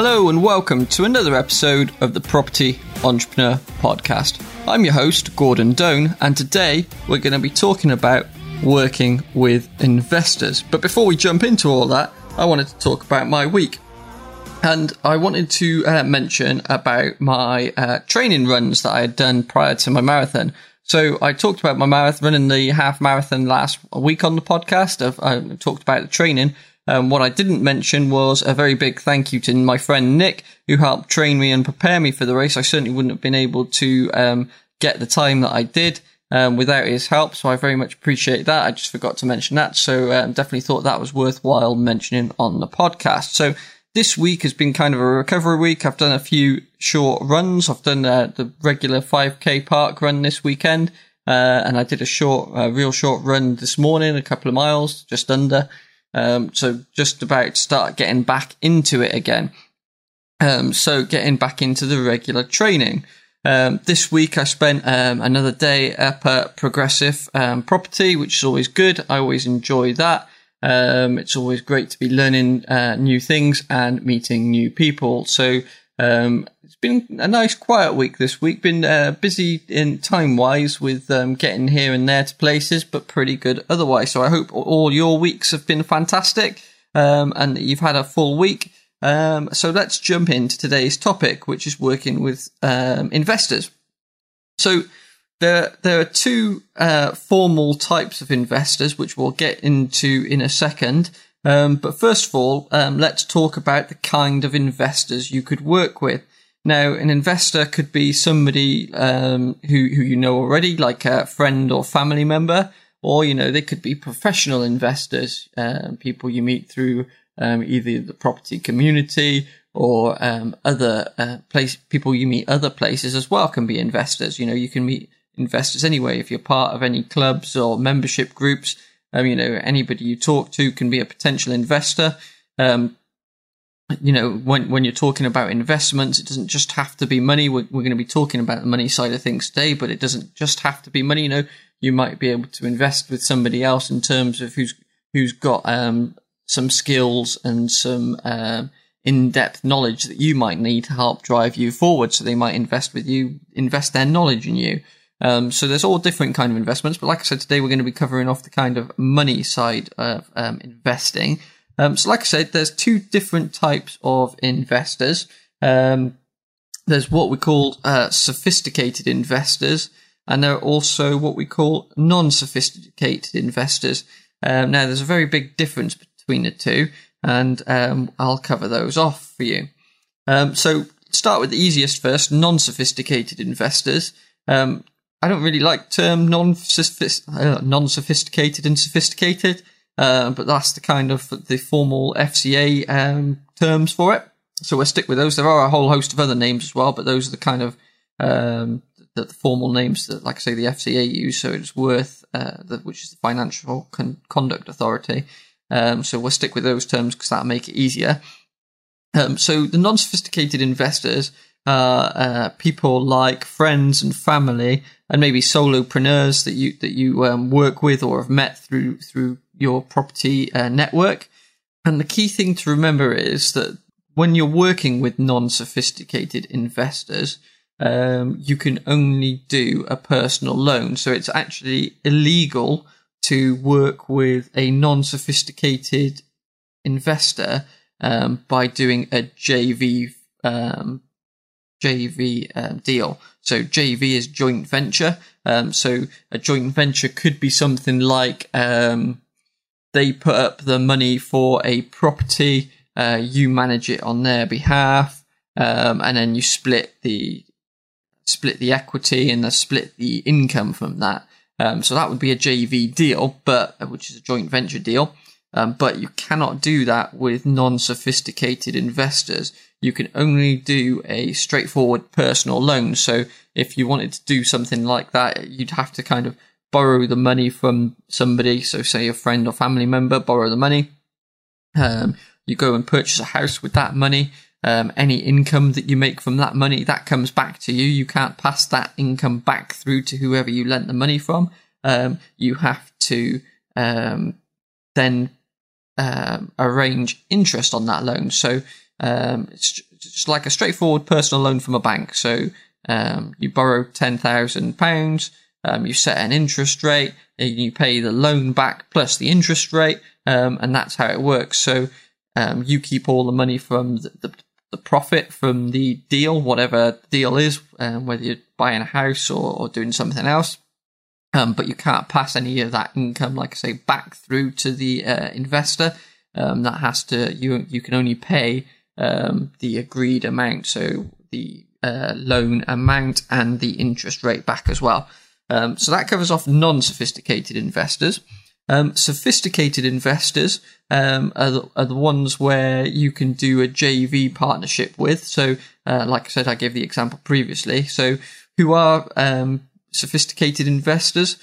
Hello and welcome to another episode of the Property Entrepreneur Podcast. I'm your host, Gordon Doan, and today we're going to be talking about working with investors. But before we jump into all that, I wanted to talk about my week. And I wanted to uh, mention about my uh, training runs that I had done prior to my marathon. So I talked about my marathon running the half marathon last week on the podcast. I've, I talked about the training. Um, what I didn't mention was a very big thank you to my friend Nick, who helped train me and prepare me for the race. I certainly wouldn't have been able to um, get the time that I did um, without his help, so I very much appreciate that. I just forgot to mention that, so um, definitely thought that was worthwhile mentioning on the podcast. So this week has been kind of a recovery week. I've done a few short runs. I've done uh, the regular 5k park run this weekend, uh, and I did a short, uh, real short run this morning, a couple of miles, just under. Um, so just about to start getting back into it again. Um, so getting back into the regular training. Um, this week I spent um, another day up at Progressive um, Property, which is always good. I always enjoy that. Um, it's always great to be learning uh, new things and meeting new people. So um, been a nice quiet week this week. Been uh, busy in time wise with um, getting here and there to places, but pretty good otherwise. So I hope all your weeks have been fantastic um, and you've had a full week. Um, so let's jump into today's topic, which is working with um, investors. So there, there are two uh, formal types of investors, which we'll get into in a second. Um, but first of all, um, let's talk about the kind of investors you could work with. Now, an investor could be somebody um, who who you know already, like a friend or family member, or you know they could be professional investors, uh, people you meet through um, either the property community or um, other uh, place people you meet other places as well can be investors. You know, you can meet investors anyway. If you're part of any clubs or membership groups, um, you know, anybody you talk to can be a potential investor. Um, you know, when, when you're talking about investments, it doesn't just have to be money. We're, we're going to be talking about the money side of things today, but it doesn't just have to be money. You know, you might be able to invest with somebody else in terms of who's, who's got, um, some skills and some, um, in-depth knowledge that you might need to help drive you forward. So they might invest with you, invest their knowledge in you. Um, so there's all different kind of investments, but like I said, today we're going to be covering off the kind of money side of um, investing. Um, so like I said, there's two different types of investors. Um, there's what we call uh, sophisticated investors, and there are also what we call non-sophisticated investors. Um, now, there's a very big difference between the two, and um, I'll cover those off for you. so start with the easiest first, non-sophisticated investors. Um, I don't really like term non uh, non sophisticated and sophisticated, uh, but that's the kind of the formal FCA um, terms for it. So we'll stick with those. There are a whole host of other names as well, but those are the kind of um, the, the, formal names that, like I say, the FCA use. So it's worth, uh, the, which is the Financial Con- Conduct Authority. Um, so we'll stick with those terms because that'll make it easier. Um, so the non-sophisticated investors uh, people like friends and family and maybe solopreneurs that you that you um, work with or have met through through your property uh, network. And the key thing to remember is that when you're working with non-sophisticated investors, um, you can only do a personal loan. So it's actually illegal to work with a non-sophisticated investor um, by doing a JV um, JV um, deal. So JV is joint venture. Um, so a joint venture could be something like um, they put up the money for a property, uh, you manage it on their behalf, um, and then you split the split the equity and then split the income from that. Um, so that would be a JV deal, but which is a joint venture deal. Um, but you cannot do that with non-sophisticated investors you can only do a straightforward personal loan. So if you wanted to do something like that, you'd have to kind of borrow the money from somebody. So say a friend or family member, borrow the money. Um, you go and purchase a house with that money. Um, any income that you make from that money, that comes back to you. You can't pass that income back through to whoever you lent the money from. Um, you have to um, then um, arrange interest on that loan. So um, it's just like a straightforward personal loan from a bank. So you borrow ten thousand pounds, um, you set an interest rate, and you pay the loan back plus the interest rate, um, and that's how it works. So um, you keep all the money from the, the, the profit from the deal, whatever the deal is, um, whether you're buying a house or, or doing something else. Um, but you can't pass any of that income, like I say, back through to the uh, investor. Um, that has to you you can only pay the agreed amount, so the uh, loan amount and the interest rate back as well. Um, so that covers off non-sophisticated investors. Um, sophisticated investors um, are, the, are, the, ones where you can do a JV partnership with. So, uh, like I said, I gave the example previously. So, who are um, sophisticated investors?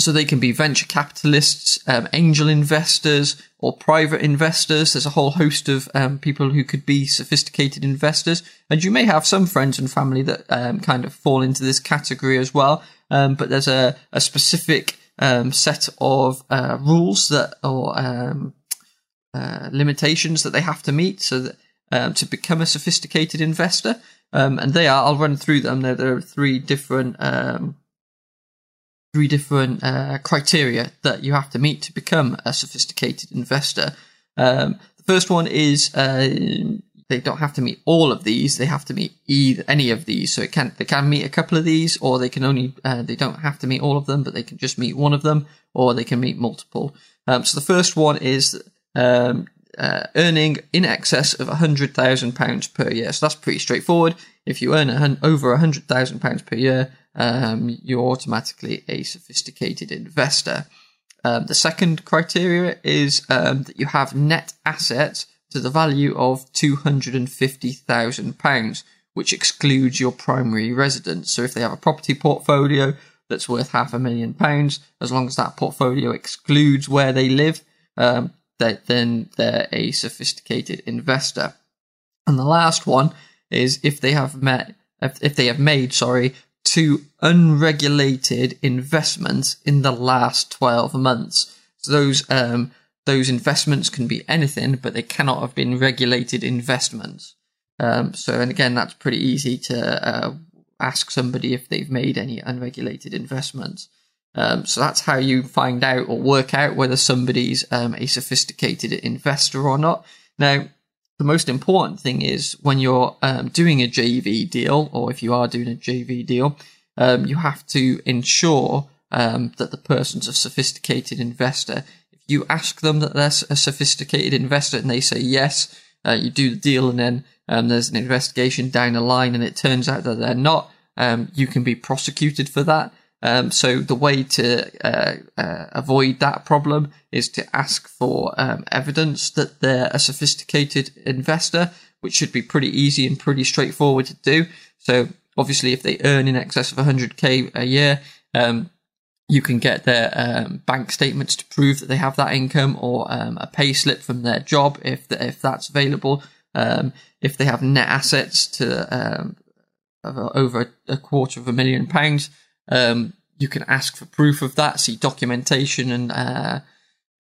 Um, so they can be venture capitalists, um, angel investors, or private investors. There's a whole host of um, people who could be sophisticated investors, and you may have some friends and family that kind of fall into this category as well. but there's a, a specific um, set of uh, rules that or um, uh, limitations that they have to meet so that um, to become a sophisticated investor. Um, and they are. I'll run through them. There, there are three different um, three different uh, criteria that you have to meet to become a sophisticated investor. Um, the first one is uh, they don't have to meet all of these. They have to meet either any of these. So it can they can meet a couple of these, or they can only uh, they don't have to meet all of them, but they can just meet one of them, or they can meet multiple. Um, so the first one is um, uh, earning in excess of hundred thousand pounds per year. So that's pretty straightforward. If you earn a, over hundred thousand pounds per year, um, you're automatically a sophisticated investor. Um, the second criteria is um, that you have net assets to the value of £250,000, which excludes your primary residence. So if they have a property portfolio that's worth half a million pounds, as long as that portfolio excludes where they live, um, they, then they're a sophisticated investor. And the last one is if they have met, if they have made, sorry, two unregulated investments in the last 12 months. So those um, those investments can be anything, but they cannot have been regulated investments. Um, so, and again, that's pretty easy to uh, ask somebody if they've made any unregulated investments. Um, so that's how you find out or work out whether somebody's um, a sophisticated investor or not. Now, the most important thing is when you're um, doing a JV deal, or if you are doing a JV deal, um, you have to ensure um, that the person's a sophisticated investor If you ask them that they're a sophisticated investor and they say yes, uh, you do the deal and then um, there's an investigation down the line and it turns out that they're not, um, you can be prosecuted for that. Um, so the way to uh, uh, avoid that problem is to ask for um, evidence that they're a sophisticated investor, which should be pretty easy and pretty straightforward to do. So obviously, if they earn in excess of 100k a year, um, you can get their um, bank statements to prove that they have that income or um, a pay slip from their job if the, if that's available. Um, if they have net assets to over a quarter of a million pounds, um, you can ask for proof of that. See documentation and uh,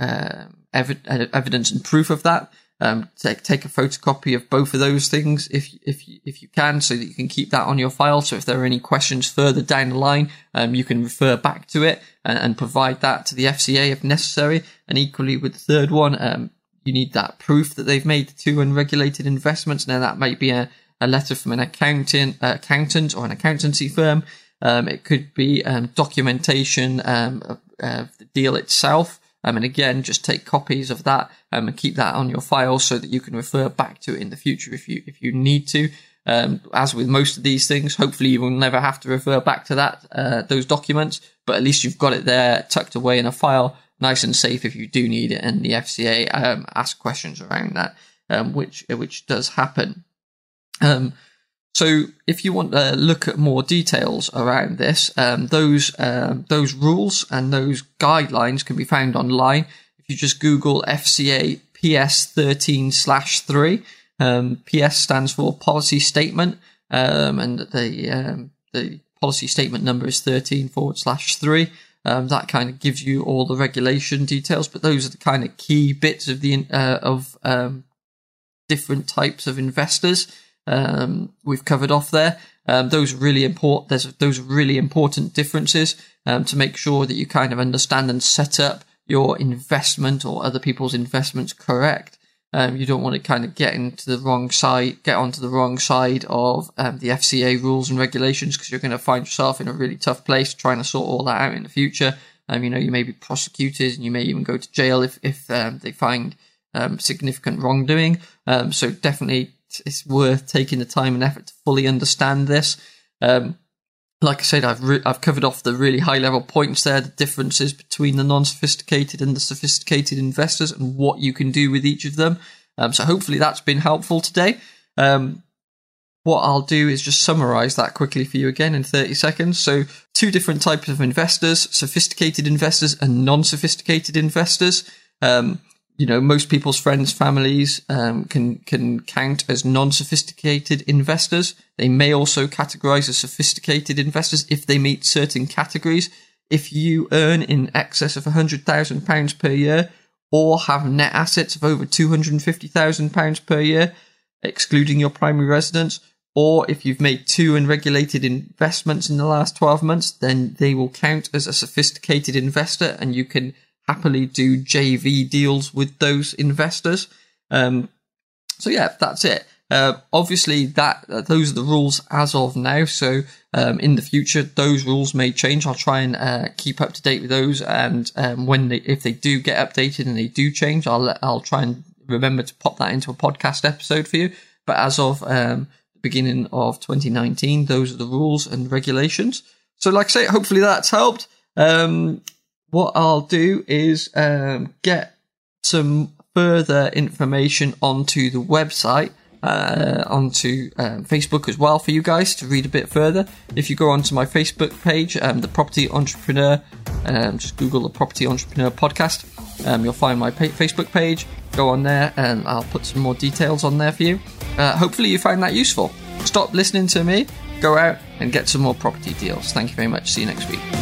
uh, ev- evidence and proof of that. Um, take take a photocopy of both of those things if if if you can, so that you can keep that on your file. So if there are any questions further down the line, um, you can refer back to it and, and, provide that to the FCA if necessary. And equally with the third one, um, you need that proof that they've made two unregulated investments. Now that might be a, a letter from an accountant, uh, accountant or an accountancy firm. Um, it could be um, documentation um, of, of the deal itself. Um, and again, just take copies of that um, and keep that on your file so that you can refer back to it in the future if you if you need to. Um, as with most of these things, hopefully you will never have to refer back to that uh, those documents, but at least you've got it there tucked away in a file, nice and safe if you do need it. And the FCA um, ask questions around that, which which does happen. Um, so if you want to look at more details around this, um, those um, those rules and those guidelines can be found online. If you just Google FCA PS thirteen slash three, um, PS stands for policy statement, um, and the um, the policy statement number is thirteen forward slash three. Um, that kind of gives you all the regulation details, but those are the kind of key bits of the uh, of different types of investors. Um, we've covered off there. Um, those really important. There's those really important differences um, to make sure that you kind of understand and set up your investment or other people's investments correct. Um, you don't want to kind of get into the wrong side, get onto the wrong side of um, the FCA rules and regulations because you're going to find yourself in a really tough place trying to sort all that out in the future. Um, you know, you may be prosecuted and you may even go to jail if, if um, they find um, significant wrongdoing. Um, so definitely it's worth taking the time and effort to fully understand this. Um, like I said, I've re- I've covered off the really high level points there, the differences between the non sophisticated and the sophisticated investors, and what you can do with each of them. Um, so hopefully that's been helpful today. Um, what I'll do is just summarize that quickly for you again in 30 seconds. So, two different types of investors sophisticated investors and non sophisticated investors. Um, you know, most people's friends, families um, can can count as non-sophisticated investors. They may also categorize as sophisticated investors if they meet certain categories. If you earn in excess of hundred thousand pounds per year, or have net assets of over two hundred and fifty thousand pounds per year, excluding your primary residence, or if you've made two unregulated investments in the last twelve months, then they will count as a sophisticated investor, and you can happily do JV deals with those investors. Um, so yeah, that's it. Uh, obviously, that uh, those are the rules as of now. So um, in the future, those rules may change. I'll try and uh, keep up to date with those, and um, when they if they do get updated and they do change, I'll I'll try and remember to pop that into a podcast episode for you. But as of um, the beginning of 2019, those are the rules and regulations. So, like I say, hopefully that's helped. Um, what I'll do is um, get some further information onto the website, uh, onto um, Facebook as well for you guys to read a bit further. If you go onto my Facebook page, um, the Property Entrepreneur, um, just Google the Property Entrepreneur Podcast, um, you'll find my pa- Facebook page. Go on there and I'll put some more details on there for you. Uh, hopefully, you find that useful. Stop listening to me, go out and get some more property deals. Thank you very much. See you next week.